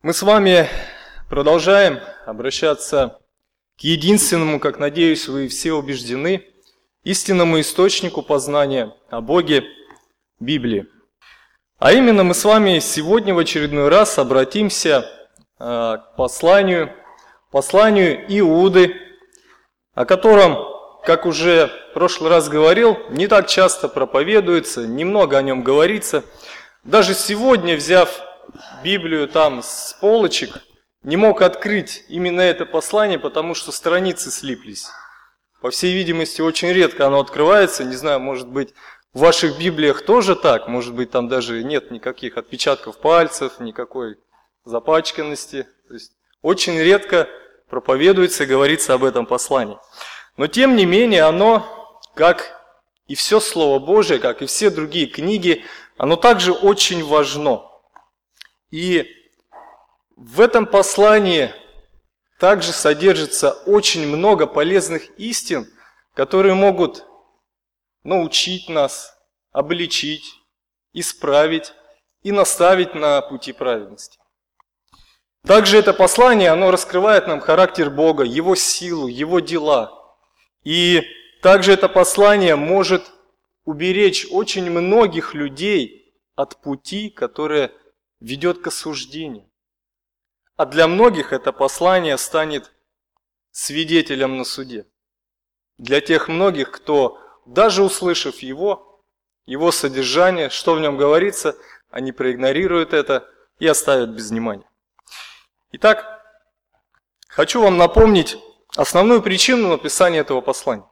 Мы с вами продолжаем обращаться к единственному, как надеюсь, вы все убеждены, истинному источнику познания о Боге Библии. А именно мы с вами сегодня в очередной раз обратимся а, к посланию, посланию Иуды, о котором, как уже в прошлый раз говорил, не так часто проповедуется, немного о нем говорится. Даже сегодня, взяв Библию там с полочек, не мог открыть именно это послание, потому что страницы слиплись. По всей видимости, очень редко оно открывается. Не знаю, может быть, в ваших Библиях тоже так. Может быть, там даже нет никаких отпечатков пальцев, никакой запачканности. То есть очень редко проповедуется и говорится об этом послании. Но тем не менее, оно, как и все Слово Божие, как и все другие книги, оно также очень важно. И в этом послании также содержится очень много полезных истин, которые могут научить нас, обличить, исправить и наставить на пути праведности. Также это послание, оно раскрывает нам характер Бога, Его силу, Его дела. И также это послание может уберечь очень многих людей от пути, которые ведет к осуждению. А для многих это послание станет свидетелем на суде. Для тех многих, кто, даже услышав его, его содержание, что в нем говорится, они проигнорируют это и оставят без внимания. Итак, хочу вам напомнить основную причину написания этого послания.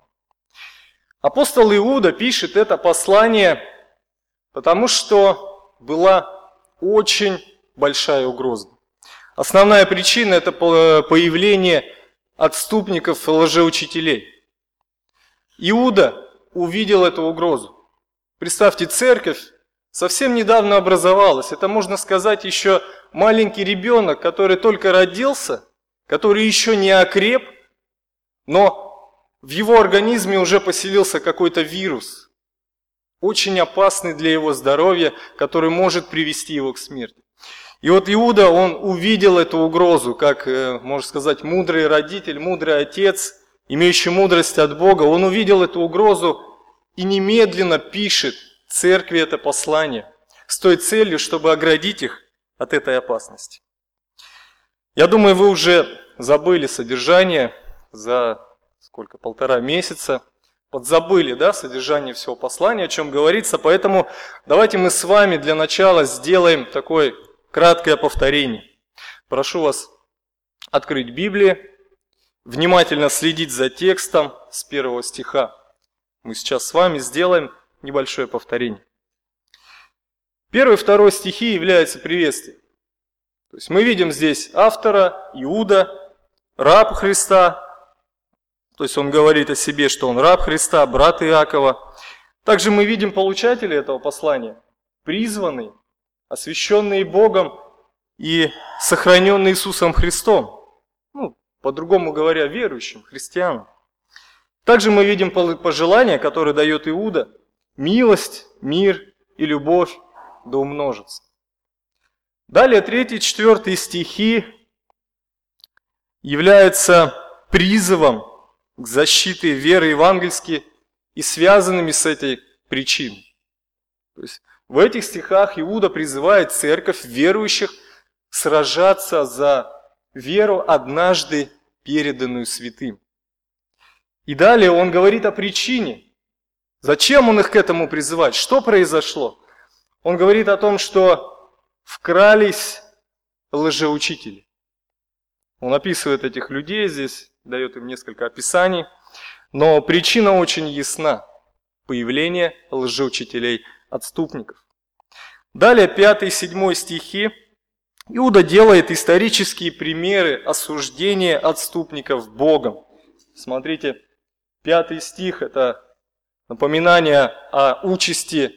Апостол Иуда пишет это послание, потому что была очень большая угроза. Основная причина – это появление отступников лжеучителей. Иуда увидел эту угрозу. Представьте, церковь совсем недавно образовалась. Это, можно сказать, еще маленький ребенок, который только родился, который еще не окреп, но в его организме уже поселился какой-то вирус – очень опасный для его здоровья, который может привести его к смерти. И вот Иуда, он увидел эту угрозу, как, э, можно сказать, мудрый родитель, мудрый отец, имеющий мудрость от Бога. Он увидел эту угрозу и немедленно пишет церкви это послание с той целью, чтобы оградить их от этой опасности. Я думаю, вы уже забыли содержание за сколько, полтора месяца – подзабыли да, содержание всего послания, о чем говорится. Поэтому давайте мы с вами для начала сделаем такое краткое повторение. Прошу вас открыть Библию, внимательно следить за текстом с первого стиха. Мы сейчас с вами сделаем небольшое повторение. Первый и второй стихи являются приветствием. То есть мы видим здесь автора, Иуда, раб Христа, то есть он говорит о себе, что он раб Христа, брат Иакова. Также мы видим получателей этого послания, призванные, освященные Богом и сохраненные Иисусом Христом. Ну, по-другому говоря, верующим, христианам. Также мы видим пожелания, которые дает Иуда. Милость, мир и любовь да умножится. Далее, третий, четвертый стихи являются призывом к защите веры евангельски и связанными с этой причиной. То есть в этих стихах Иуда призывает церковь верующих сражаться за веру, однажды переданную святым. И далее он говорит о причине. Зачем он их к этому призывает? Что произошло? Он говорит о том, что вкрались лжеучители. Он описывает этих людей здесь, дает им несколько описаний. Но причина очень ясна. Появление лжеучителей-отступников. Далее 5 и 7 стихи. Иуда делает исторические примеры осуждения отступников Богом. Смотрите, 5 стих – это напоминание о участи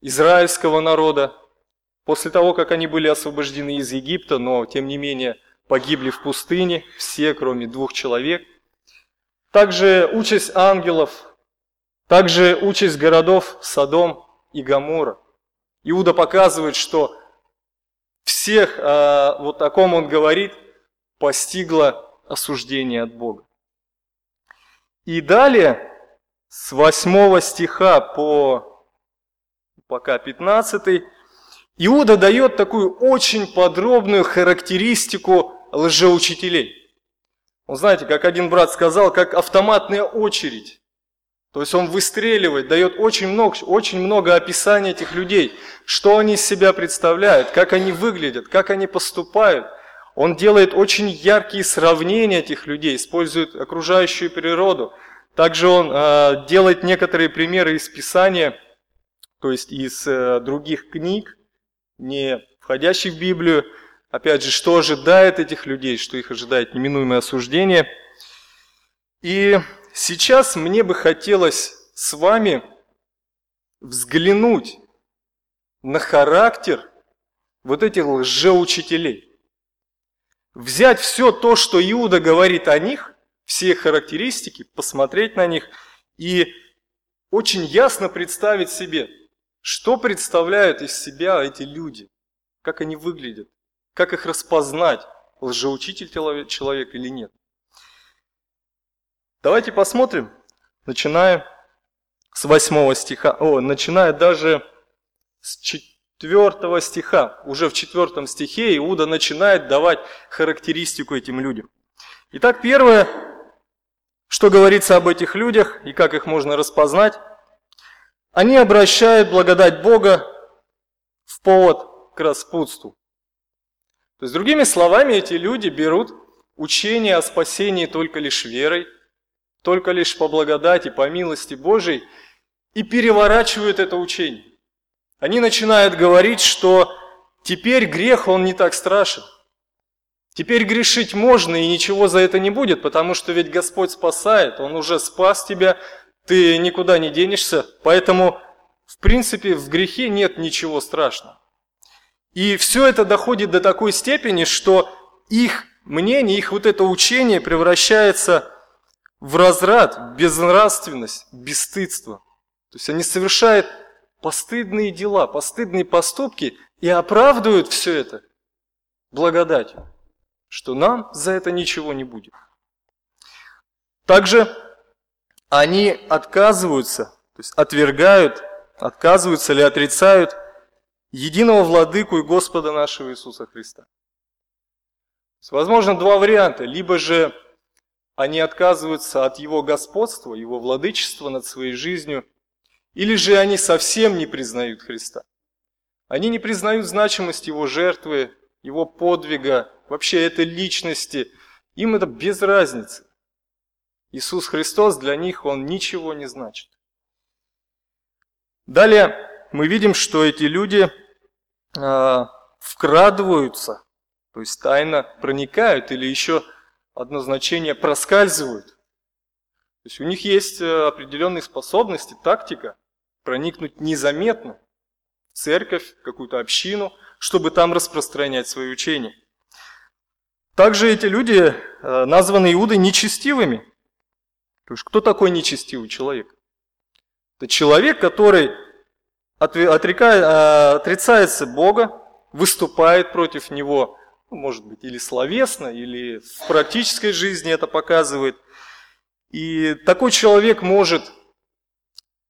израильского народа после того, как они были освобождены из Египта, но тем не менее – погибли в пустыне, все, кроме двух человек. Также участь ангелов, также участь городов Содом и Гамора. Иуда показывает, что всех, а, вот о ком он говорит, постигло осуждение от Бога. И далее, с 8 стиха по пока 15, Иуда дает такую очень подробную характеристику лжеучителей. Он, знаете, как один брат сказал, как автоматная очередь. То есть он выстреливает, дает очень много, очень много описаний этих людей, что они из себя представляют, как они выглядят, как они поступают. Он делает очень яркие сравнения этих людей, использует окружающую природу. Также он э, делает некоторые примеры из Писания, то есть из э, других книг, не входящих в Библию. Опять же, что ожидает этих людей, что их ожидает неминуемое осуждение. И сейчас мне бы хотелось с вами взглянуть на характер вот этих лжеучителей. Взять все то, что Иуда говорит о них, все характеристики, посмотреть на них и очень ясно представить себе, что представляют из себя эти люди, как они выглядят, как их распознать, лжеучитель человек или нет. Давайте посмотрим, начиная с 8 стиха, о, начиная даже с 4 стиха. Уже в 4 стихе Иуда начинает давать характеристику этим людям. Итак, первое, что говорится об этих людях и как их можно распознать, они обращают благодать Бога в повод к распутству. То другими словами, эти люди берут учение о спасении только лишь верой – только лишь по благодати, по милости Божией, и переворачивают это учение. Они начинают говорить, что теперь грех, он не так страшен. Теперь грешить можно, и ничего за это не будет, потому что ведь Господь спасает, Он уже спас тебя, ты никуда не денешься, поэтому, в принципе, в грехе нет ничего страшного. И все это доходит до такой степени, что их мнение, их вот это учение превращается в разрад, безнравственность, бесстыдство. То есть они совершают постыдные дела, постыдные поступки и оправдывают все это благодатью, что нам за это ничего не будет. Также они отказываются, то есть отвергают, отказываются или отрицают единого владыку и Господа нашего Иисуса Христа. Возможно, два варианта. Либо же они отказываются от его господства, его владычества над своей жизнью, или же они совсем не признают Христа. Они не признают значимость его жертвы, его подвига, вообще этой личности. Им это без разницы. Иисус Христос для них, Он ничего не значит. Далее мы видим, что эти люди э, вкрадываются, то есть тайно проникают или еще одно значение проскальзывают. То есть у них есть э, определенные способности, тактика проникнуть незаметно в церковь, какую-то общину, чтобы там распространять свои учения. Также эти люди э, названы Иудой нечестивыми. То есть кто такой нечестивый человек? Это человек, который отрекает, э, отрицается Бога, выступает против Него, может быть, или словесно, или в практической жизни это показывает. И такой человек может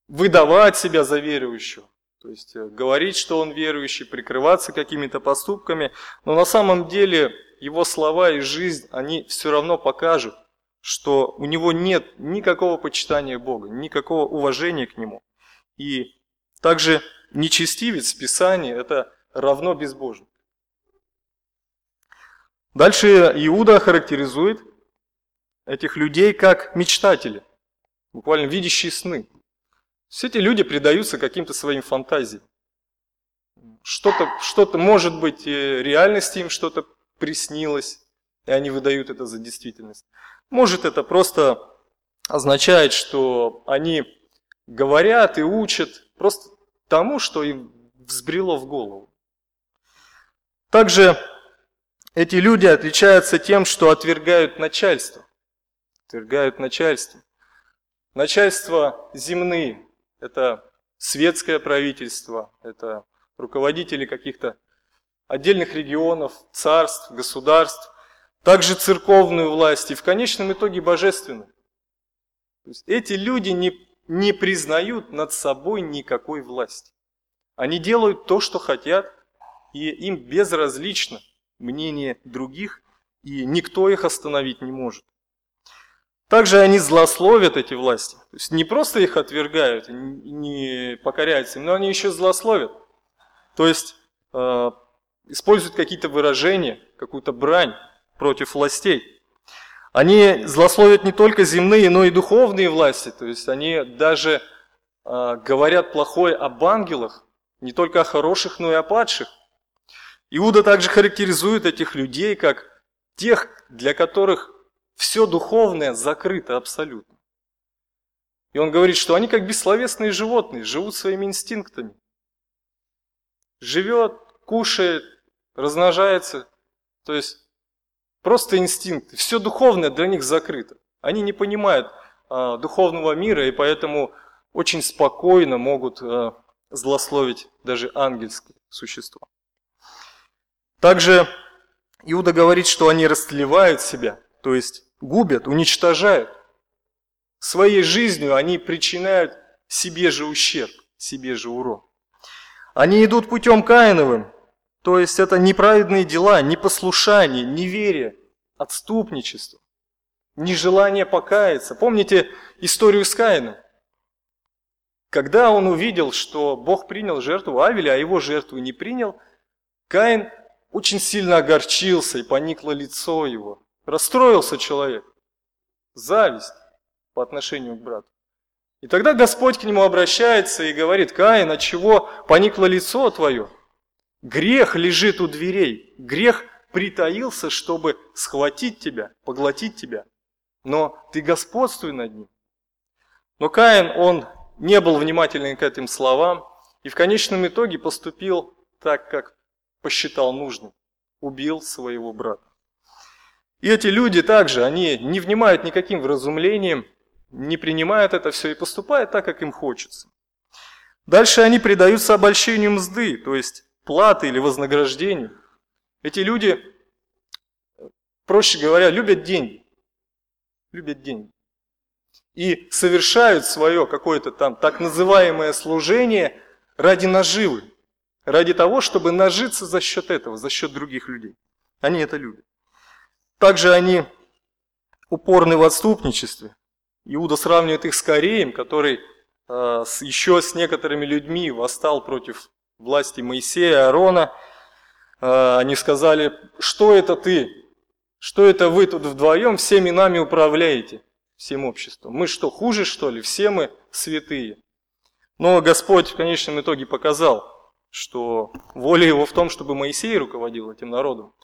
выдавать себя за верующего, то есть э, говорить, что он верующий, прикрываться какими-то поступками, но на самом деле его слова и жизнь, они все равно покажут, что у него нет никакого почитания Бога, никакого уважения к Нему. И также нечестивец в Писании – это равно безбожник. Дальше Иуда характеризует этих людей как мечтатели, буквально видящие сны. Все эти люди предаются каким-то своим фантазиям. Что-то, что-то может быть, реальности им что-то приснилось, и они выдают это за действительность. Может это просто означает, что они говорят и учат просто тому, что им взбрело в голову. Также эти люди отличаются тем, что отвергают начальство. Отвергают начальство. Начальство земные – это светское правительство, это руководители каких-то отдельных регионов, царств, государств, также церковную власть и в конечном итоге божественную. То есть эти люди не, не признают над собой никакой власти. Они делают то, что хотят, и им безразлично мнение других, и никто их остановить не может. Также они злословят эти власти. То есть не просто их отвергают, не покоряются но они еще злословят. То есть э, используют какие-то выражения, какую-то брань против властей. Они злословят не только земные, но и духовные власти. То есть они даже э, говорят плохое об ангелах, не только о хороших, но и о падших. Иуда также характеризует этих людей как тех, для которых все духовное закрыто абсолютно. И он говорит, что они как бессловесные животные, живут своими инстинктами. Живет, кушает, размножается. То есть просто инстинкты. Все духовное для них закрыто. Они не понимают а, духовного мира и поэтому очень спокойно могут а, злословить даже ангельские существа. Также Иуда говорит, что они растлевают себя, то есть губят, уничтожают. Своей жизнью они причиняют себе же ущерб, себе же урон. Они идут путем Каиновым, то есть это неправедные дела, непослушание, неверие, отступничество, нежелание покаяться. Помните историю с Каином? Когда он увидел, что Бог принял жертву Авеля, а его жертву не принял, Каин очень сильно огорчился и поникло лицо его. Расстроился человек. Зависть по отношению к брату. И тогда Господь к нему обращается и говорит, Каин, от чего поникло лицо твое? Грех лежит у дверей. Грех притаился, чтобы схватить тебя, поглотить тебя. Но ты господствуй над ним. Но Каин, он не был внимателен к этим словам и в конечном итоге поступил так, как посчитал нужным. Убил своего брата. И эти люди также, они не внимают никаким вразумлением, не принимают это все и поступают так, как им хочется. Дальше они предаются обольщению мзды, то есть платы или вознаграждению. Эти люди, проще говоря, любят деньги. Любят деньги. И совершают свое какое-то там так называемое служение ради наживы. Ради того, чтобы нажиться за счет этого, за счет других людей. Они это любят. Также они упорны в отступничестве. Иуда сравнивает их с Кореем, который э, с, еще с некоторыми людьми восстал против власти Моисея, Аарона. Э, они сказали, что это ты, что это вы тут вдвоем всеми нами управляете, всем обществом. Мы что, хуже что ли? Все мы святые. Но Господь в конечном итоге показал, что воля его в том, чтобы Моисей руководил этим народом.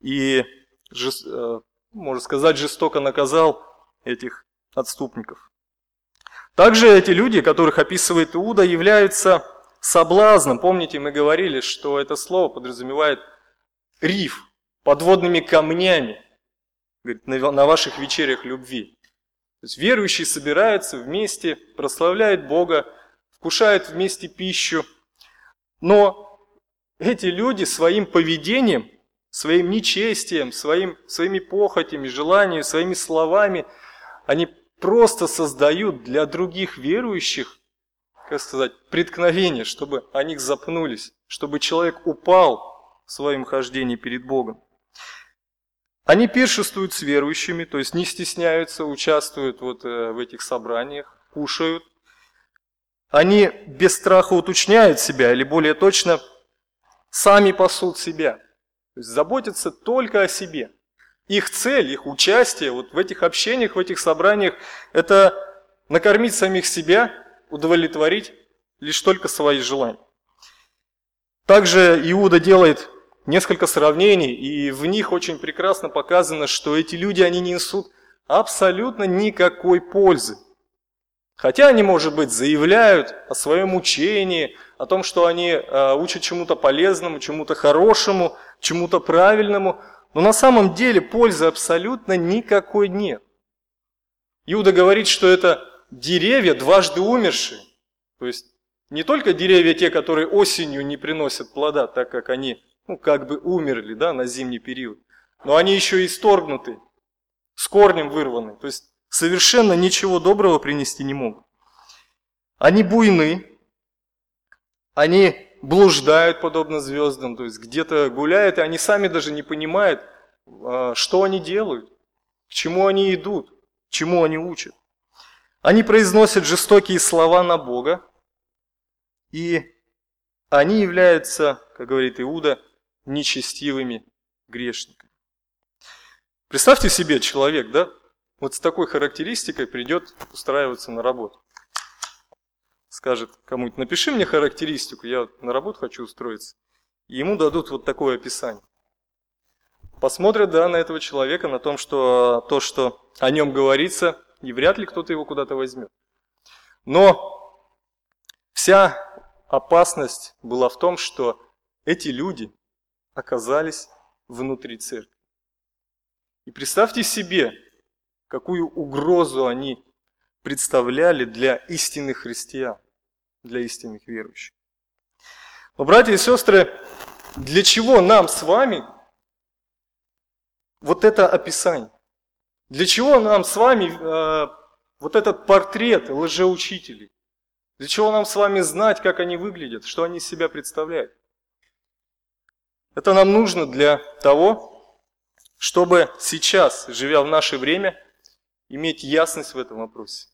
И э, можно сказать, жестоко наказал этих отступников. Также эти люди, которых описывает Иуда, являются соблазном. Помните, мы говорили, что это слово подразумевает риф, подводными камнями говорит, на ваших вечерях любви. То есть верующие собираются вместе, прославляют Бога, вкушают вместе пищу. Но эти люди своим поведением своим нечестием, своим, своими похотями, желаниями, своими словами, они просто создают для других верующих, как сказать, преткновение, чтобы о них запнулись, чтобы человек упал в своем хождении перед Богом. Они пиршествуют с верующими, то есть не стесняются, участвуют вот э, в этих собраниях, кушают. Они без страха уточняют себя, или более точно, сами пасут себя – то есть заботятся только о себе. Их цель, их участие вот в этих общениях, в этих собраниях, это накормить самих себя, удовлетворить лишь только свои желания. Также Иуда делает несколько сравнений, и в них очень прекрасно показано, что эти люди, они не несут абсолютно никакой пользы. Хотя они, может быть, заявляют о своем учении, о том, что они э, учат чему-то полезному, чему-то хорошему, чему-то правильному, но на самом деле пользы абсолютно никакой нет. Иуда говорит, что это деревья дважды умершие. То есть не только деревья те, которые осенью не приносят плода, так как они ну, как бы умерли, да, на зимний период. Но они еще исторгнуты, с корнем вырваны. То есть совершенно ничего доброго принести не могут. Они буйны, они блуждают подобно звездам, то есть где-то гуляют, и они сами даже не понимают, а, что они делают, к чему они идут, чему они учат. Они произносят жестокие слова на Бога, и они являются, как говорит Иуда, нечестивыми грешниками. Представьте себе, человек, да, вот с такой характеристикой придет устраиваться на работу. Скажет кому-нибудь, напиши мне характеристику, я на работу хочу устроиться. И ему дадут вот такое описание. Посмотрят, да, на этого человека, на том, что то, что о нем говорится, и вряд ли кто-то его куда-то возьмет. Но вся опасность была в том, что эти люди оказались внутри церкви. И представьте себе, какую угрозу они представляли для истинных христиан, для истинных верующих. Но, братья и сестры, для чего нам с вами вот это описание? Для чего нам с вами э, вот этот портрет лжеучителей? Для чего нам с вами знать, как они выглядят, что они из себя представляют? Это нам нужно для того, чтобы сейчас, живя в наше время, иметь ясность в этом вопросе.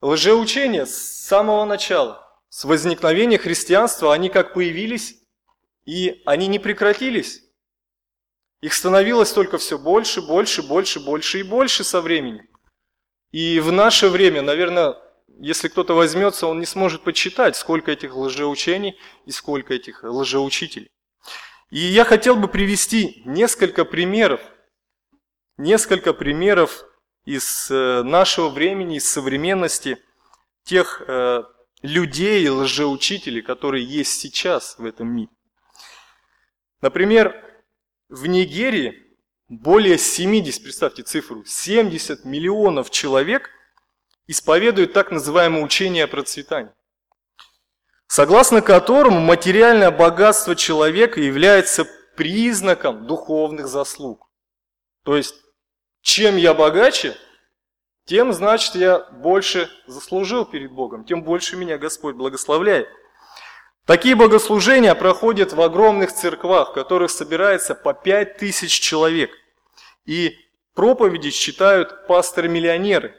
Лжеучения с самого начала, с возникновения христианства, они как появились, и они не прекратились. Их становилось только все больше, больше, больше, больше и больше со временем. И в наше время, наверное, если кто-то возьмется, он не сможет подсчитать, сколько этих лжеучений и сколько этих лжеучителей. И я хотел бы привести несколько примеров, несколько примеров из э, нашего времени, из современности, тех э, людей, лжеучителей, которые есть сейчас в этом мире. Например, в Нигерии более 70, представьте цифру, 70 миллионов человек исповедуют так называемое учение о процветании, согласно которому материальное богатство человека является признаком духовных заслуг. То есть чем я богаче, тем, значит, я больше заслужил перед Богом, тем больше меня Господь благословляет. Такие богослужения проходят в огромных церквах, в которых собирается по пять тысяч человек. И проповеди читают пасторы-миллионеры.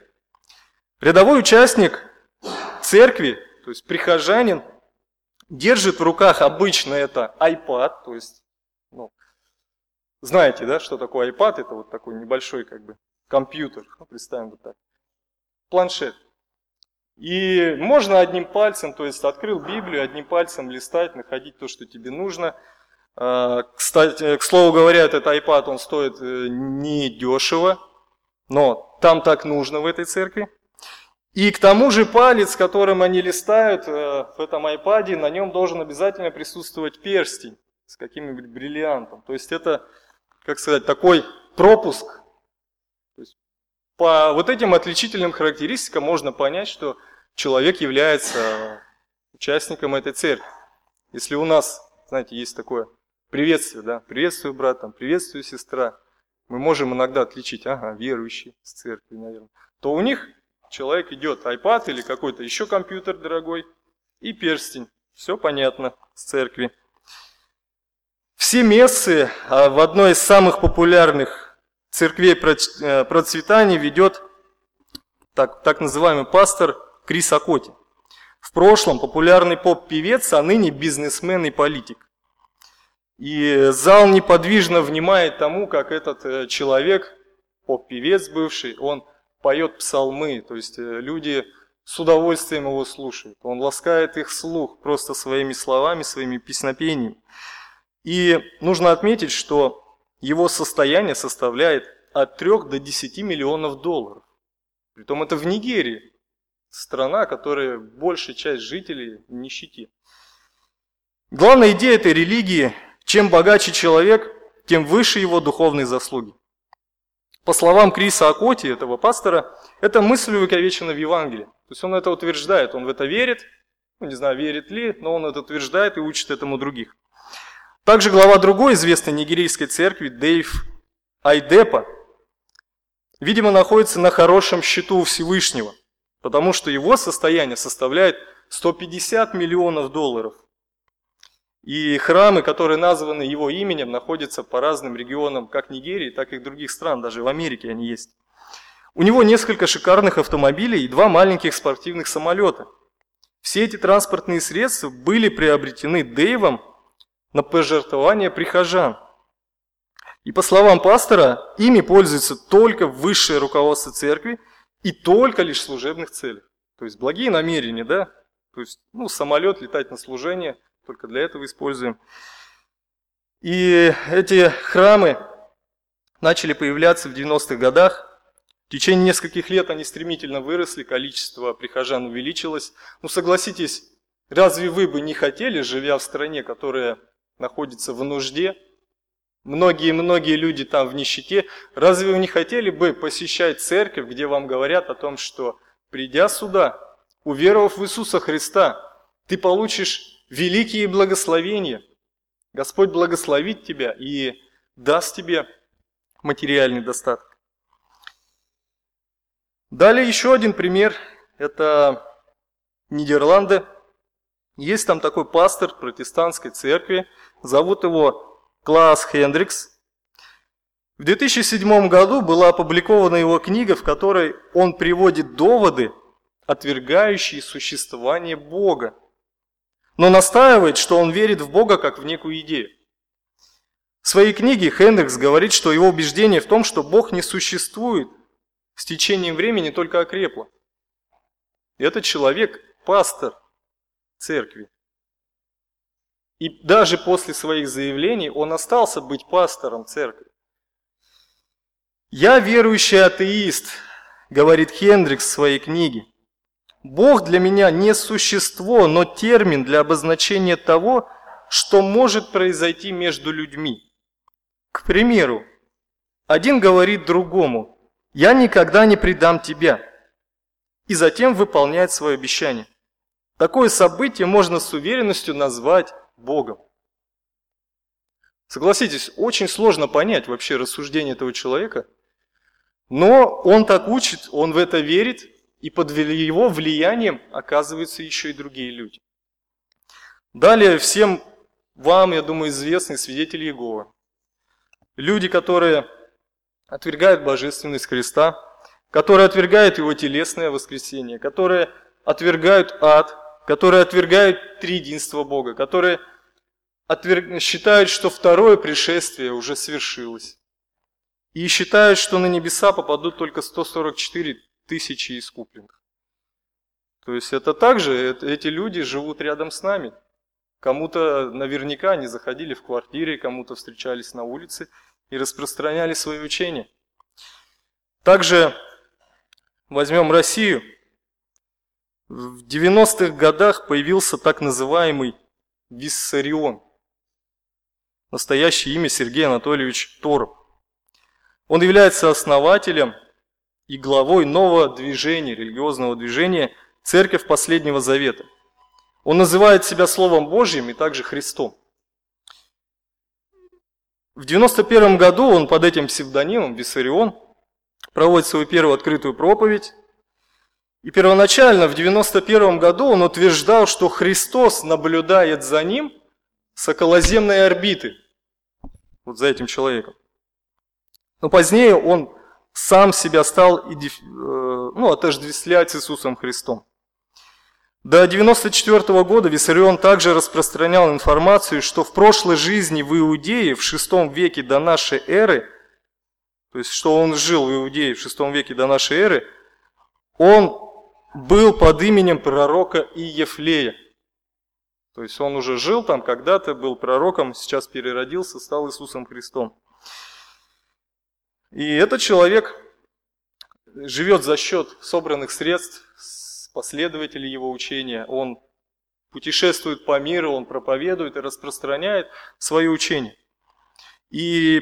Рядовой участник церкви, то есть прихожанин, держит в руках обычно это iPad, то есть ну, знаете, да, что такое iPad? Это вот такой небольшой как бы компьютер, ну, представим вот так, планшет. И можно одним пальцем, то есть открыл Библию, одним пальцем листать, находить то, что тебе нужно. А, кстати, к слову говоря, этот iPad, он стоит э, не дешево, но там так нужно в этой церкви. И к тому же палец, которым они листают э, в этом iPad, на нем должен обязательно присутствовать перстень с каким-нибудь бриллиантом. То есть это как сказать, такой пропуск. По вот этим отличительным характеристикам можно понять, что человек является участником этой церкви. Если у нас, знаете, есть такое приветствие, да, приветствую брат, там, приветствую сестра, мы можем иногда отличить, ага, верующий с церкви, наверное, то у них человек идет iPad или какой-то еще компьютер дорогой и перстень. Все понятно с церкви. Все мессы а, в одной из самых популярных церквей э, процветания ведет так, так называемый пастор Крис Акоти. В прошлом популярный поп-певец, а ныне бизнесмен и политик. И зал неподвижно внимает тому, как этот э, человек, поп-певец бывший, он поет псалмы, то есть э, люди с удовольствием его слушают. Он ласкает их слух просто своими словами, своими песнопениями. И нужно отметить, что его состояние составляет от 3 до 10 миллионов долларов. Притом это в Нигерии, страна, которая большая часть жителей в нищете. Главная идея этой религии – чем богаче человек, тем выше его духовные заслуги. По словам Криса Акоти, этого пастора, эта мысль увековечена в Евангелии. То есть он это утверждает, он в это верит, ну не знаю, верит ли, но он это утверждает и учит этому других. Также глава другой известной нигерийской церкви Дейв Айдепа, видимо, находится на хорошем счету Всевышнего, потому что его состояние составляет 150 миллионов долларов. И храмы, которые названы его именем, находятся по разным регионам как Нигерии, так и других стран, даже в Америке они есть. У него несколько шикарных автомобилей и два маленьких спортивных самолета. Все эти транспортные средства были приобретены Дэйвом на пожертвование прихожан. И по словам пастора, ими пользуется только высшее руководство церкви и только лишь служебных целях. То есть благие намерения, да? То есть, ну, самолет летать на служение, только для этого используем. И эти храмы начали появляться в 90-х годах. В течение нескольких лет они стремительно выросли, количество прихожан увеличилось. Ну, согласитесь, разве вы бы не хотели, живя в стране, которая находится в нужде, многие-многие люди там в нищете, разве вы не хотели бы посещать церковь, где вам говорят о том, что придя сюда, уверовав в Иисуса Христа, ты получишь великие благословения. Господь благословит тебя и даст тебе материальный достаток. Далее еще один пример. Это Нидерланды. Есть там такой пастор протестантской церкви, зовут его Клаас Хендрикс. В 2007 году была опубликована его книга, в которой он приводит доводы, отвергающие существование Бога, но настаивает, что он верит в Бога как в некую идею. В своей книге Хендрикс говорит, что его убеждение в том, что Бог не существует, с течением времени только окрепло. Этот человек – пастор церкви. И даже после своих заявлений он остался быть пастором церкви. «Я верующий атеист», – говорит Хендрикс в своей книге. «Бог для меня не существо, но термин для обозначения того, что может произойти между людьми. К примеру, один говорит другому, «Я никогда не предам тебя», и затем выполняет свое обещание. Такое событие можно с уверенностью назвать Богом. Согласитесь, очень сложно понять вообще рассуждение этого человека, но он так учит, он в это верит, и под его влиянием оказываются еще и другие люди. Далее всем вам, я думаю, известны свидетели Иеговы. Люди, которые отвергают божественность Христа, которые отвергают его телесное воскресение, которые отвергают ад, которые отвергают триединство Бога, которые отверг... считают, что второе пришествие уже свершилось. И считают, что на небеса попадут только 144 тысячи искупленных. То есть это также, эти люди живут рядом с нами. Кому-то наверняка они заходили в квартире, кому-то встречались на улице и распространяли свои учения. Также возьмем Россию – в 90-х годах появился так называемый Виссарион. Настоящее имя Сергей Анатольевич Тороп. Он является основателем и главой нового движения, религиозного движения Церковь Последнего Завета. Он называет себя Словом Божьим и также Христом. В 91 году он под этим псевдонимом Виссарион проводит свою первую открытую проповедь и первоначально в 91 году он утверждал, что Христос наблюдает за ним с околоземной орбиты, вот за этим человеком. Но позднее он сам себя стал э, ну, отождествлять с Иисусом Христом. До 94 года Виссарион также распространял информацию, что в прошлой жизни в Иудее в VI веке до нашей эры, то есть что он жил в Иудее в VI веке до нашей эры, он был под именем пророка Иефлея. То есть он уже жил там когда-то, был пророком, сейчас переродился, стал Иисусом Христом. И этот человек живет за счет собранных средств, последователей его учения. Он путешествует по миру, он проповедует и распространяет свое учение. И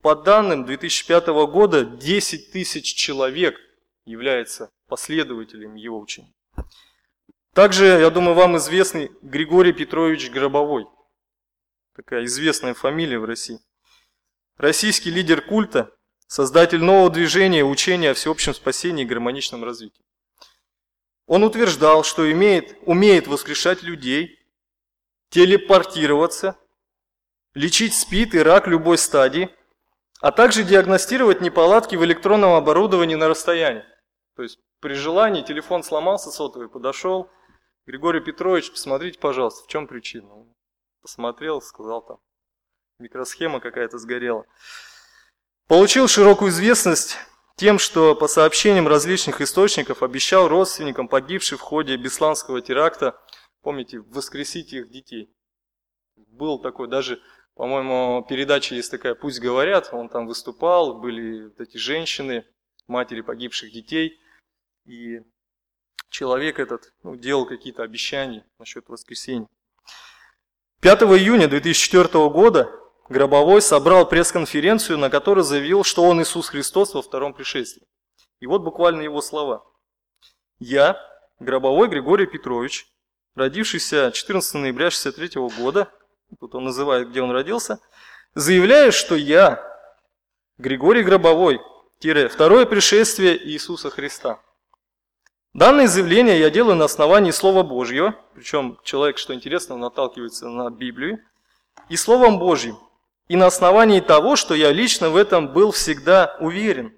по данным 2005 года 10 тысяч человек является последователем его учения. Также, я думаю, вам известный Григорий Петрович Гробовой. Такая известная фамилия в России. Российский лидер культа, создатель нового движения учения о всеобщем спасении и гармоничном развитии. Он утверждал, что имеет, умеет воскрешать людей, телепортироваться, лечить СПИД и рак любой стадии, а также диагностировать неполадки в электронном оборудовании на расстоянии. То есть при желании телефон сломался сотовый, подошел, Григорий Петрович, посмотрите, пожалуйста, в чем причина. Посмотрел, сказал там, микросхема какая-то сгорела. Получил широкую известность тем, что по сообщениям различных источников обещал родственникам погибших в ходе Бесланского теракта, помните, воскресить их детей. Был такой даже, по-моему, передача есть такая «Пусть говорят», он там выступал, были вот эти женщины, матери погибших детей, и человек этот ну, делал какие-то обещания насчет воскресения. 5 июня 2004 года Гробовой собрал пресс-конференцию, на которой заявил, что он Иисус Христос во втором пришествии. И вот буквально его слова. «Я, Гробовой Григорий Петрович, родившийся 14 ноября 1963 года, тут он называет, где он родился, заявляю, что я, Григорий Гробовой, второе пришествие Иисуса Христа. Данное заявление я делаю на основании Слова Божьего, причем человек, что интересно, наталкивается на Библию, и Словом Божьим, и на основании того, что я лично в этом был всегда уверен.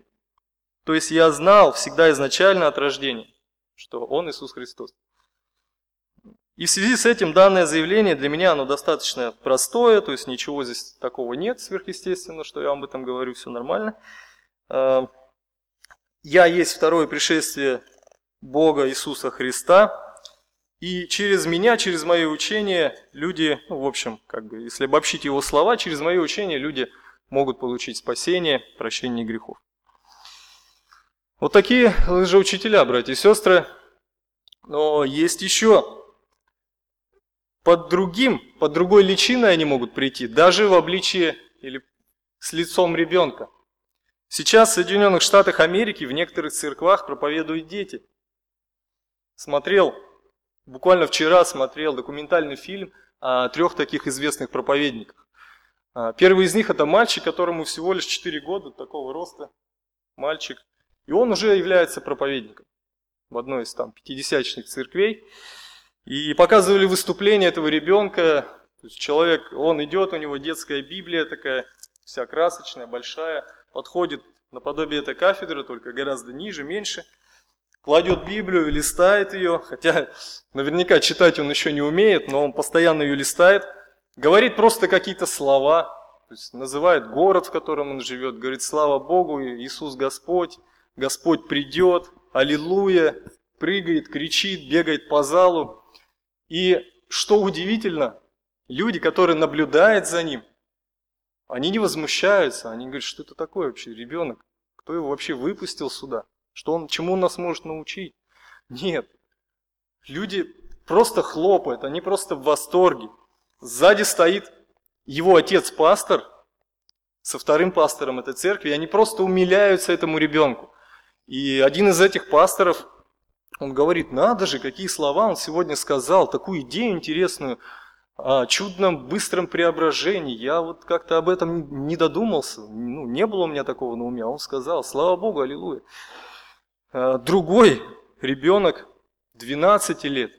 То есть я знал всегда изначально от рождения, что Он Иисус Христос. И в связи с этим данное заявление для меня оно достаточно простое, то есть ничего здесь такого нет сверхъестественно, что я вам об этом говорю, все нормально. А, я есть второе пришествие Бога Иисуса Христа. И через меня, через мои учения, люди, ну, в общем, как бы, если обобщить его слова, через мои учения люди могут получить спасение, прощение грехов. Вот такие лжеучителя, братья и сестры. Но есть еще под другим, под другой личиной они могут прийти, даже в обличии или с лицом ребенка. Сейчас в Соединенных Штатах Америки в некоторых церквах проповедуют дети – Смотрел, буквально вчера смотрел документальный фильм о трех таких известных проповедниках. А, первый из них это мальчик, которому всего лишь 4 года, такого роста, мальчик. И он уже является проповедником в одной из там пятидесятничных церквей. И показывали выступление этого ребенка. То есть человек, он идет, у него детская Библия такая, вся красочная, большая, подходит наподобие этой кафедры, только гораздо ниже, меньше – кладет Библию, листает ее, хотя наверняка читать он еще не умеет, но он постоянно ее листает, говорит просто какие-то слова, то есть называет город, в котором он живет, говорит слава Богу, Иисус Господь, Господь придет, аллилуйя, прыгает, кричит, бегает по залу. И что удивительно, люди, которые наблюдают за ним, они не возмущаются, они говорят, что это такое вообще ребенок, кто его вообще выпустил сюда? Что он, чему он нас может научить? Нет. Люди просто хлопают, они просто в восторге. Сзади стоит его отец-пастор со вторым пастором этой церкви, и они просто умиляются этому ребенку. И один из этих пасторов, он говорит, надо же, какие слова он сегодня сказал, такую идею интересную о чудном быстром преображении. Я вот как-то об этом не додумался, ну, не было у меня такого на уме. Он сказал, слава Богу, аллилуйя. Э, другой ребенок 12 лет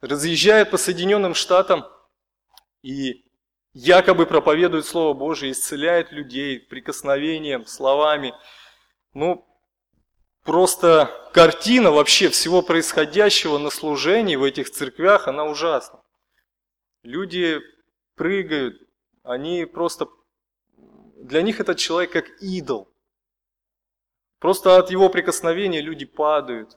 разъезжает по Соединенным Штатам и якобы проповедует Слово Божие, исцеляет людей прикосновением, словами. Ну, просто картина вообще всего происходящего на служении в этих церквях, она ужасна. Люди прыгают, они просто... Для них этот человек как идол. Просто от его прикосновения люди падают.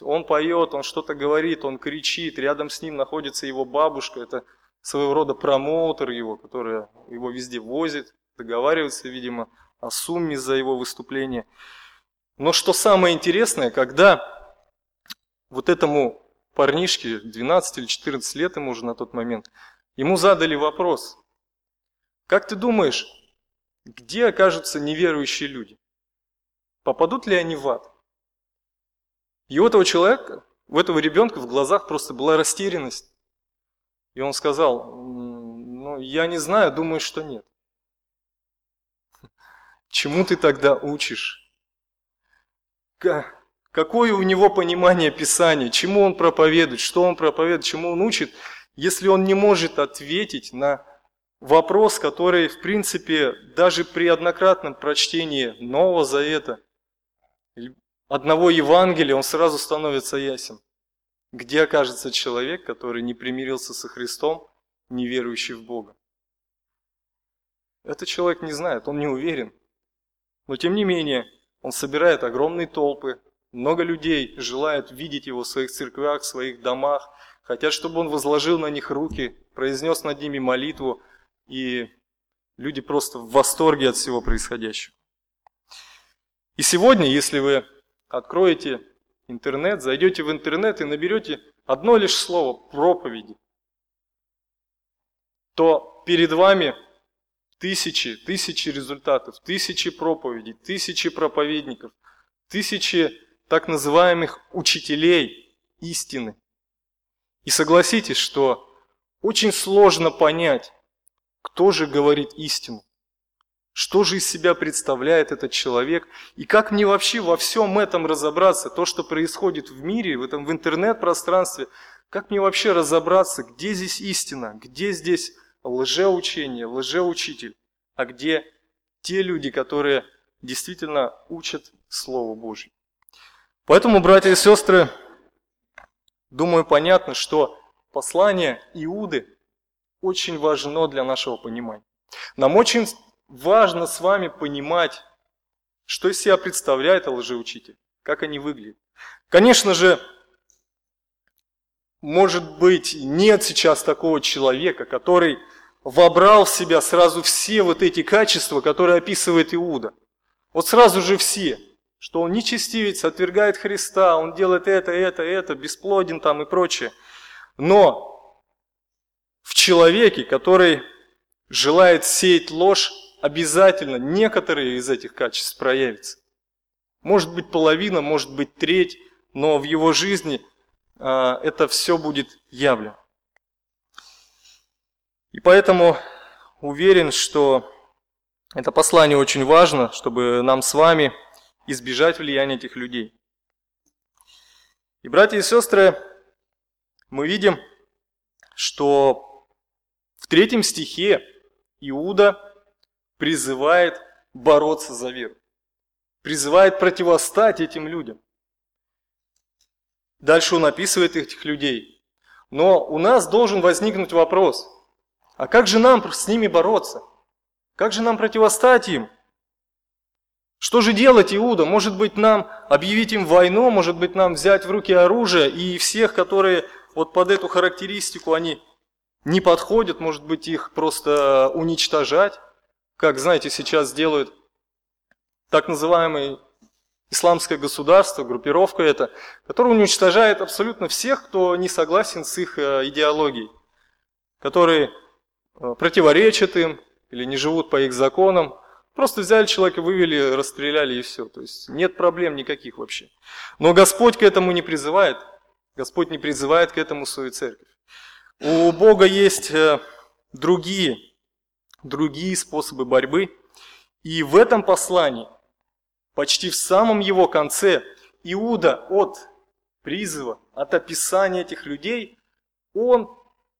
Он поет, он что-то говорит, он кричит, рядом с ним находится его бабушка, это своего рода промоутер его, который его везде возит, договаривается, видимо, о сумме за его выступление. Но что самое интересное, когда вот этому парнишке, 12 или 14 лет ему уже на тот момент, ему задали вопрос, как ты думаешь, где окажутся неверующие люди? Попадут ли они в ад? И у этого человека, у этого ребенка в глазах просто была растерянность. И он сказал, ну я не знаю, думаю, что нет. Чему ты тогда учишь? Какое у него понимание Писания? Чему он проповедует? Что он проповедует? Чему он учит? Если он не может ответить на вопрос, который, в принципе, даже при однократном прочтении Нового Завета, одного Евангелия, он сразу становится ясен. Где окажется человек, который не примирился со Христом, не верующий в Бога? Этот человек не знает, он не уверен. Но тем не менее, он собирает огромные толпы, много людей желают видеть его в своих церквях, в своих домах, хотят, чтобы он возложил на них руки, произнес над ними молитву, и люди просто в восторге от всего происходящего. И сегодня, если вы откроете интернет, зайдете в интернет и наберете одно лишь слово «проповеди», то перед вами тысячи, тысячи результатов, тысячи проповедей, тысячи проповедников, тысячи так называемых учителей истины. И согласитесь, что очень сложно понять, кто же говорит истину. Что же из себя представляет этот человек? И как мне вообще во всем этом разобраться? То, что происходит в мире, в этом в интернет-пространстве, как мне вообще разобраться, где здесь истина, где здесь лжеучение, лжеучитель, а где те люди, которые действительно учат Слову Божьему. Поэтому, братья и сестры, думаю, понятно, что послание Иуды очень важно для нашего понимания. Нам очень важно с вами понимать, что из себя представляет лжеучитель, как они выглядят. Конечно же, может быть, нет сейчас такого человека, который вобрал в себя сразу все вот эти качества, которые описывает Иуда. Вот сразу же все, что он нечестивец, отвергает Христа, он делает это, это, это, бесплоден там и прочее. Но в человеке, который желает сеять ложь, обязательно некоторые из этих качеств проявятся. Может быть половина, может быть треть, но в его жизни а, это все будет явлено. И поэтому уверен, что это послание очень важно, чтобы нам с вами избежать влияния этих людей. И, братья и сестры, мы видим, что в третьем стихе Иуда призывает бороться за веру, призывает противостать этим людям. Дальше он описывает этих людей. Но у нас должен возникнуть вопрос, а как же нам с ними бороться? Как же нам противостать им? Что же делать, Иуда? Может быть, нам объявить им войну, может быть, нам взять в руки оружие и всех, которые вот под эту характеристику они не подходят, может быть, их просто уничтожать? Как, знаете, сейчас делают так называемое исламское государство, группировка это, которая уничтожает абсолютно всех, кто не согласен с их э, идеологией, которые э, противоречат им или не живут по их законам. Просто взяли человека, вывели, расстреляли и все. То есть нет проблем никаких вообще. Но Господь к этому не призывает. Господь не призывает к этому свою церковь. У Бога есть э, другие другие способы борьбы. И в этом послании, почти в самом его конце, Иуда от призыва, от описания этих людей, он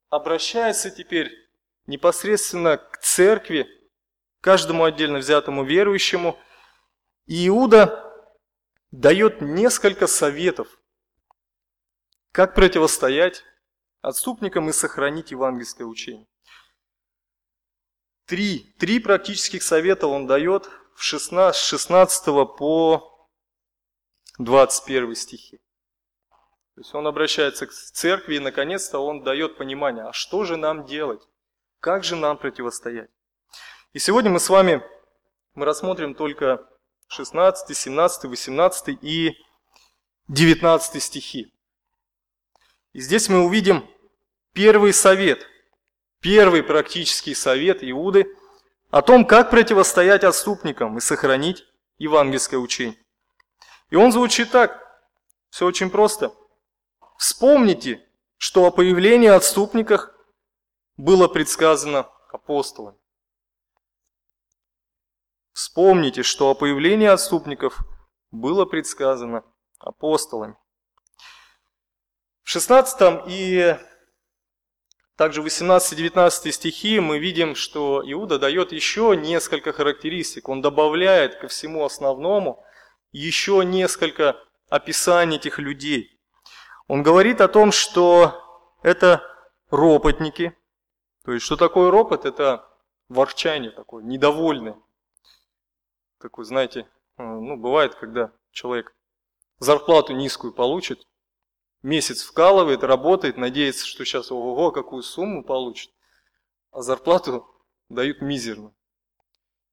обращается теперь непосредственно к церкви, каждому отдельно взятому верующему. И Иуда дает несколько советов, как противостоять отступникам и сохранить евангельское учение. Три, три практических совета он дает в 16, с 16 по 21 стихи. То есть он обращается к церкви и наконец-то он дает понимание, а что же нам делать? Как же нам противостоять? И сегодня мы с вами мы рассмотрим только 16, 17, 18 и 19 стихи. И здесь мы увидим первый совет – Первый практический совет Иуды о том, как противостоять отступникам и сохранить евангельское учение. И он звучит так. Все очень просто. Вспомните, что о появлении отступниках было предсказано апостолами. Вспомните, что о появлении отступников было предсказано апостолами. В 16 и также в 18-19 стихи мы видим, что Иуда дает еще несколько характеристик. Он добавляет ко всему основному еще несколько описаний этих людей. Он говорит о том, что это ропотники. То есть, что такое ропот? Это ворчание такое, недовольное. Такой, знаете, э, ну, бывает, когда человек зарплату низкую получит, месяц вкалывает, работает, надеется, что сейчас ого-го, какую сумму получит, а зарплату дают мизерно.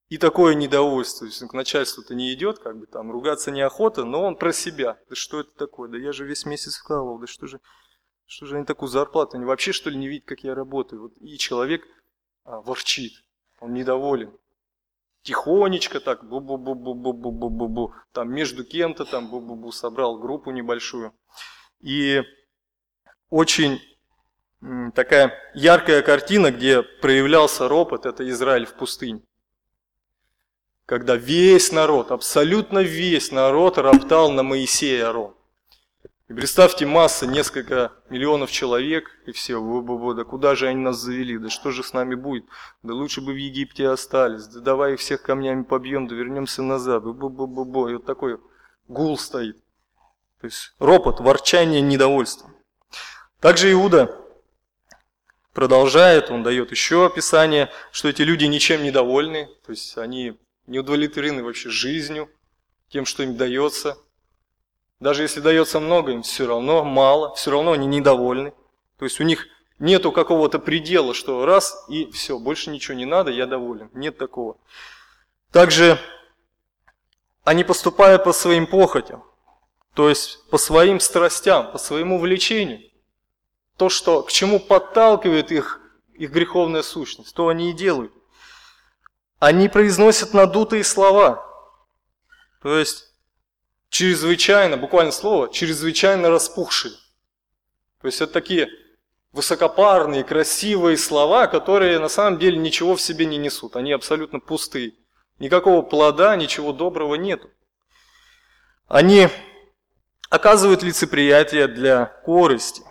И такое недовольство, то есть к начальству-то не идет, как бы там ругаться неохота, но он про себя. Да что это такое? Да я же весь месяц вкалывал, да что же, что же они такую зарплату? Они вообще что ли не видят, как я работаю? Вот, и человек а, ворчит, он недоволен. Тихонечко так, бу-бу-бу-бу-бу-бу-бу-бу, там между кем-то там бу-бу-бу собрал группу небольшую. И очень такая яркая картина, где проявлялся ропот, это Израиль в пустыне. Когда весь народ, абсолютно весь народ роптал на Моисея Арон. И представьте, масса, несколько миллионов человек, и все, бу -бу -бу, да куда же они нас завели, да что же с нами будет, да лучше бы в Египте остались, да давай их всех камнями побьем, да вернемся назад, бу -бу -бу -бу. и вот такой гул стоит. То есть ропот, ворчание, недовольство. Также Иуда продолжает, он дает еще описание, что эти люди ничем недовольны, то есть они не удовлетворены вообще жизнью, тем, что им дается. Даже если дается много, им все равно мало, все равно они недовольны. То есть у них нету какого-то предела, что раз и все, больше ничего не надо, я доволен. Нет такого. Также они поступают по своим похотям. То есть по своим страстям, по своему влечению. То, что, к чему подталкивает их, их греховная сущность, то они и делают. Они произносят надутые слова. То есть чрезвычайно, буквально слово, чрезвычайно распухшие. То есть это такие высокопарные, красивые слова, которые на самом деле ничего в себе не несут. Они абсолютно пустые. Никакого плода, ничего доброго нету. Они оказывают лицеприятие для корысти.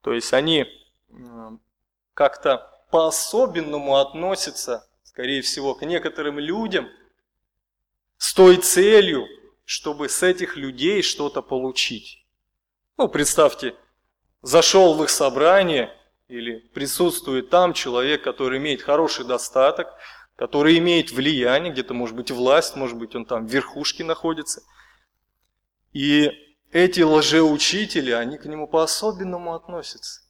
То есть они как-то по-особенному относятся, скорее всего, к некоторым людям с той целью, чтобы с этих людей что-то получить. Ну, представьте, зашел в их собрание или присутствует там человек, который имеет хороший достаток, который имеет влияние, где-то может быть власть, может быть он там в верхушке находится. И эти лжеучители, они к нему по-особенному относятся.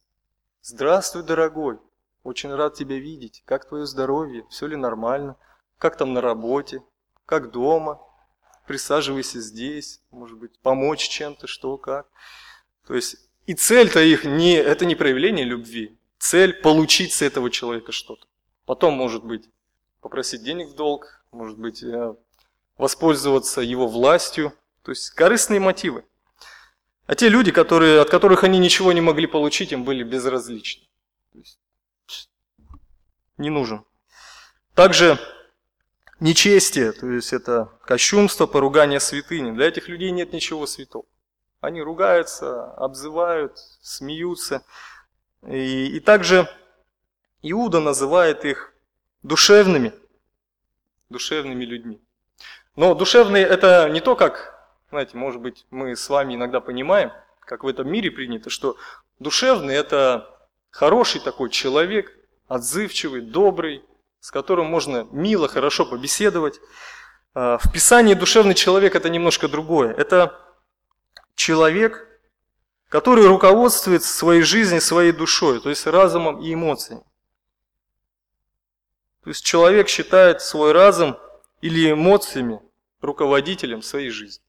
Здравствуй, дорогой, очень рад тебя видеть. Как твое здоровье? Все ли нормально? Как там на работе? Как дома? Присаживайся здесь, может быть, помочь чем-то, что, как. То есть, и цель-то их не, это не проявление любви. Цель получить с этого человека что-то. Потом, может быть, попросить денег в долг, может быть, э, воспользоваться его властью. То есть, корыстные мотивы. А те люди, которые, от которых они ничего не могли получить, им были безразличны. Не нужен. Также нечестие, то есть это кощунство, поругание святыни. Для этих людей нет ничего святого. Они ругаются, обзывают, смеются. И, и также Иуда называет их душевными, душевными людьми. Но душевные это не то, как знаете, может быть, мы с вами иногда понимаем, как в этом мире принято, что душевный – это хороший такой человек, отзывчивый, добрый, с которым можно мило, хорошо побеседовать. А, в Писании душевный человек – это немножко другое. Это человек, который руководствуется своей жизнью, своей душой, то есть разумом и эмоциями. То есть человек считает свой разум или эмоциями руководителем своей жизни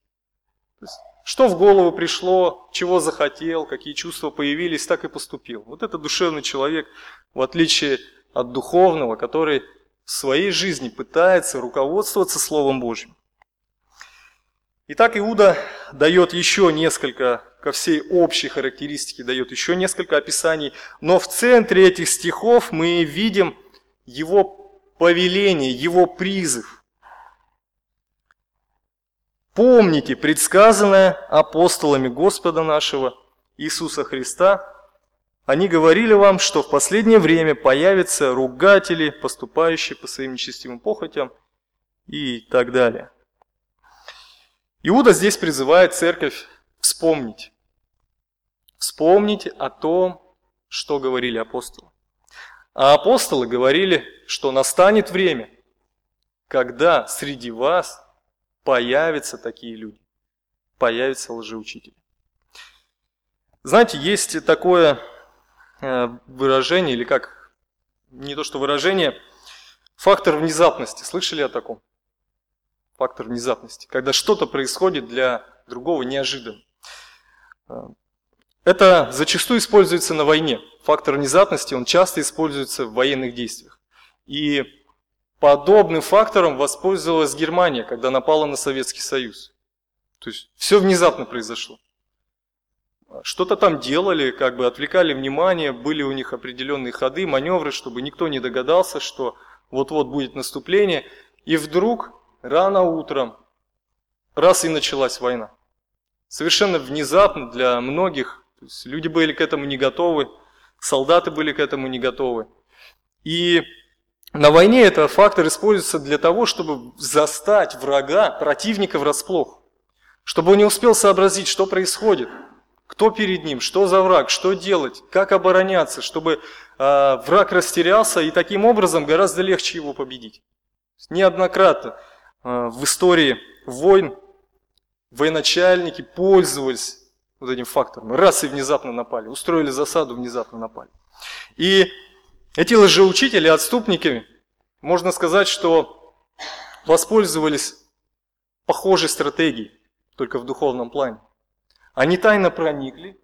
что в голову пришло, чего захотел, какие чувства появились, так и поступил. Вот это душевный человек, в отличие от духовного, который в своей жизни пытается руководствоваться Словом Божьим. Итак, Иуда дает еще несколько, ко всей общей характеристике дает еще несколько описаний, но в центре этих стихов мы видим Его повеление, Его призыв. Помните предсказанное апостолами Господа нашего Иисуса Христа. Они говорили вам, что в последнее время появятся ругатели, поступающие по своим нечестивым похотям и так далее. Иуда здесь призывает церковь вспомнить. Вспомните о том, что говорили апостолы. А апостолы говорили, что настанет время, когда среди вас появятся такие люди, появятся лжеучители. Знаете, есть такое э, выражение, или как, не то что выражение, фактор внезапности. Слышали о таком? Фактор внезапности. Когда что-то происходит для другого неожиданно. Э, это зачастую используется на войне. Фактор внезапности, он часто используется в военных действиях. И подобным фактором воспользовалась Германия, когда напала на Советский Союз. То есть все внезапно произошло. Что-то там делали, как бы отвлекали внимание, были у них определенные ходы, маневры, чтобы никто не догадался, что вот-вот будет наступление. И вдруг, рано утром, раз и началась война. Совершенно внезапно для многих то есть люди были к этому не готовы, солдаты были к этому не готовы. И на войне этот фактор используется для того, чтобы застать врага, противника врасплох. Чтобы он не успел сообразить, что происходит, кто перед ним, что за враг, что делать, как обороняться, чтобы э, враг растерялся и таким образом гораздо легче его победить. Неоднократно э, в истории войн военачальники пользовались вот этим фактором. Раз и внезапно напали, устроили засаду, внезапно напали. И эти лжеучители, отступники, можно сказать, что воспользовались похожей стратегией, только в духовном плане. Они тайно проникли,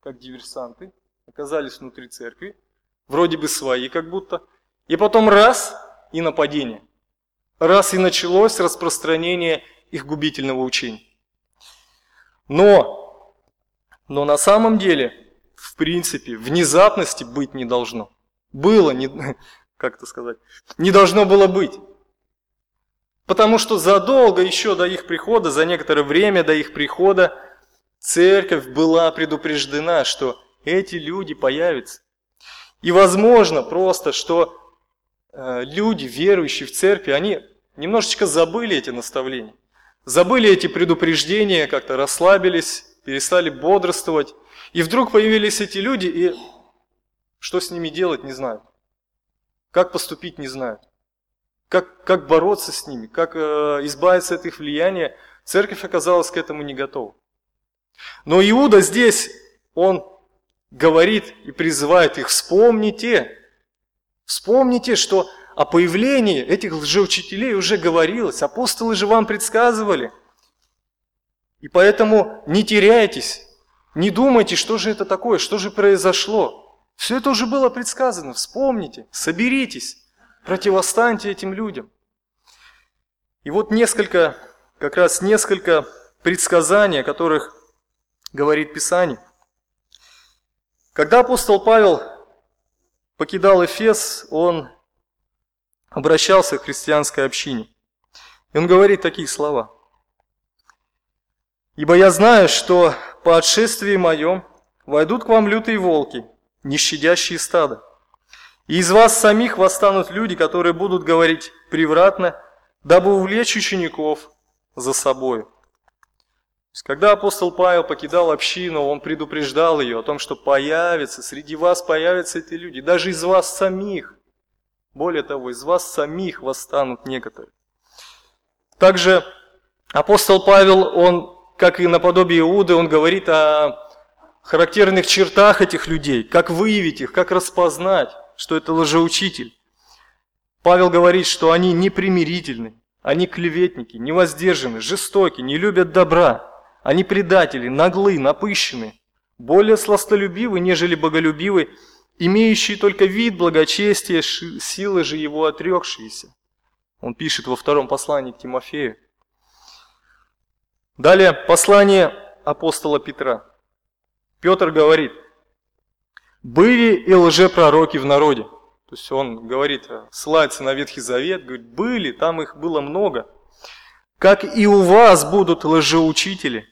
как диверсанты, оказались внутри церкви, вроде бы свои как будто, и потом раз и нападение. Раз и началось распространение их губительного учения. Но но на самом деле, в принципе, внезапности быть не должно. Было, не, как это сказать, не должно было быть. Потому что задолго еще до их прихода, за некоторое время до их прихода, церковь была предупреждена, что эти люди появятся. И возможно просто, что э, люди, верующие в церкви, они немножечко забыли эти наставления. Забыли эти предупреждения, как-то расслабились, перестали бодрствовать. И вдруг появились эти люди, и что с ними делать, не знают. Как поступить, не знают. Как, как бороться с ними, как э, избавиться от их влияния. Церковь оказалась к этому не готова. Но Иуда здесь, он говорит и призывает их, вспомните, вспомните, что о появлении этих лжеучителей уже говорилось, апостолы же вам предсказывали – и поэтому не теряйтесь, не думайте, что же это такое, что же произошло. Все это уже было предсказано, вспомните, соберитесь, противостаньте этим людям. И вот несколько, как раз несколько предсказаний, о которых говорит Писание. Когда апостол Павел покидал Эфес, он обращался к христианской общине. И он говорит такие слова – Ибо я знаю, что по отшествии моем войдут к вам лютые волки, не щадящие стада. И из вас самих восстанут люди, которые будут говорить превратно, дабы увлечь учеников за собой. Когда апостол Павел покидал общину, он предупреждал ее о том, что появится, среди вас появятся эти люди, даже из вас самих. Более того, из вас самих восстанут некоторые. Также апостол Павел, он как и наподобие Иуды, он говорит о характерных чертах этих людей, как выявить их, как распознать, что это лжеучитель. Павел говорит, что они непримирительны, они клеветники, невоздержаны, жестоки, не любят добра, они предатели, наглы, напыщены, более сластолюбивы, нежели боголюбивы, имеющие только вид благочестия, силы же его отрекшиеся. Он пишет во втором послании к Тимофею. Далее послание апостола Петра. Петр говорит, «Были и лжепророки в народе, То есть он говорит, ссылается на Ветхий Завет, говорит, были, там их было много. Как и у вас будут лжеучители,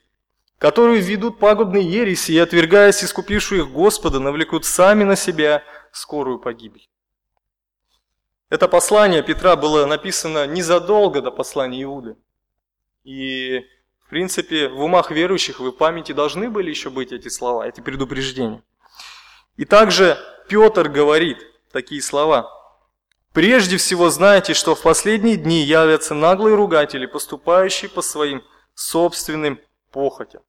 которые ведут пагубные ереси и, отвергаясь искупившую их Господа, навлекут сами на себя скорую погибель. Это послание Петра было написано незадолго до послания Иуды. И, в принципе, в умах верующих, в памяти должны были еще быть эти слова, эти предупреждения. И также Петр говорит такие слова. «Прежде всего знайте, что в последние дни явятся наглые ругатели, поступающие по своим собственным похотям».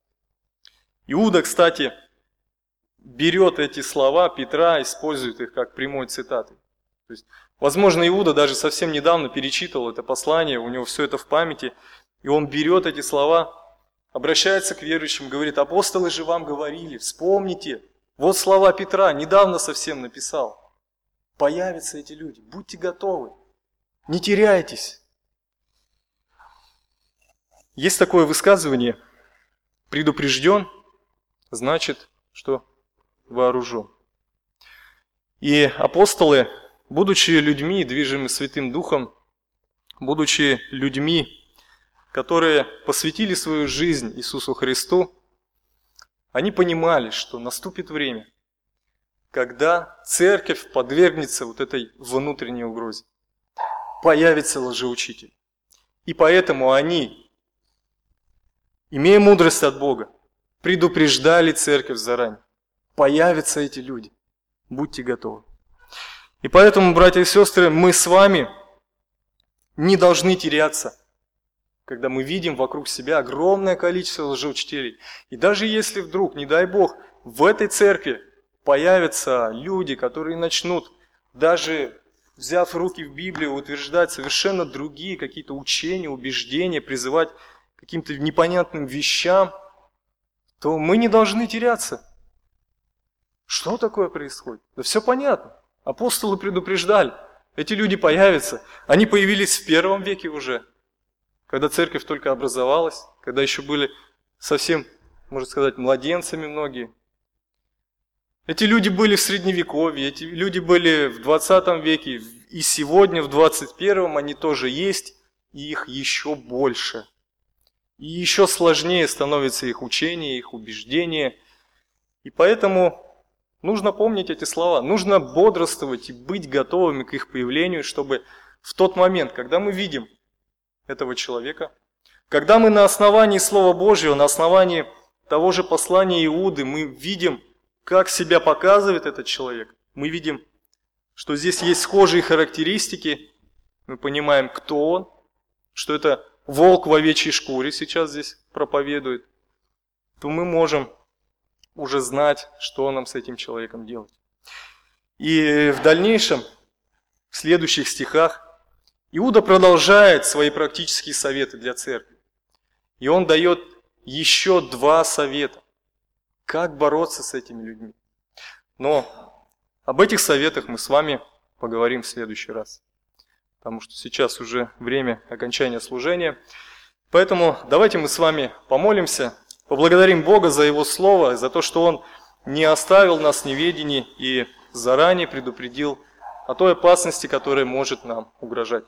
Иуда, кстати, берет эти слова Петра, использует их как прямой цитаты. То есть, возможно, Иуда даже совсем недавно перечитывал это послание, у него все это в памяти, и он берет эти слова, обращается к верующим, говорит, апостолы же вам говорили, вспомните, вот слова Петра, недавно совсем написал. Появятся эти люди, будьте готовы, не теряйтесь. Есть такое высказывание, предупрежден, значит, что вооружен. И апостолы будучи людьми, движимыми Святым Духом, будучи людьми, которые посвятили свою жизнь Иисусу Христу, они понимали, что наступит время, когда церковь подвергнется вот этой внутренней угрозе. Появится лжеучитель. И поэтому они, имея мудрость от Бога, предупреждали церковь заранее. Появятся эти люди. Будьте готовы. И поэтому, братья и сестры, мы с вами не должны теряться, когда мы видим вокруг себя огромное количество лжеучителей. И даже если вдруг, не дай Бог, в этой церкви появятся люди, которые начнут, даже взяв руки в Библию, утверждать совершенно другие какие-то учения, убеждения, призывать каким-то непонятным вещам, то мы не должны теряться. Что такое происходит? Да все понятно. Апостолы предупреждали, эти люди появятся. Они появились в первом веке уже, когда церковь только образовалась, когда еще были совсем, можно сказать, младенцами многие. Эти люди были в Средневековье, эти люди были в 20 веке, и сегодня, в 21 они тоже есть, и их еще больше. И еще сложнее становится их учение, их убеждение. И поэтому Нужно помнить эти слова, нужно бодрствовать и быть готовыми к их появлению, чтобы в тот момент, когда мы видим этого человека, когда мы на основании Слова Божьего, на основании того же послания Иуды, мы видим, как себя показывает этот человек, мы видим, что здесь есть схожие характеристики, мы понимаем, кто он, что это волк в овечьей шкуре сейчас здесь проповедует, то мы можем уже знать, что нам с этим человеком делать. И в дальнейшем, в следующих стихах, Иуда продолжает свои практические советы для церкви. И он дает еще два совета, как бороться с этими людьми. Но об этих советах мы с вами поговорим в следующий раз. Потому что сейчас уже время окончания служения. Поэтому давайте мы с вами помолимся Поблагодарим Бога за Его Слово, за то, что Он не оставил нас в неведении и заранее предупредил о той опасности, которая может нам угрожать.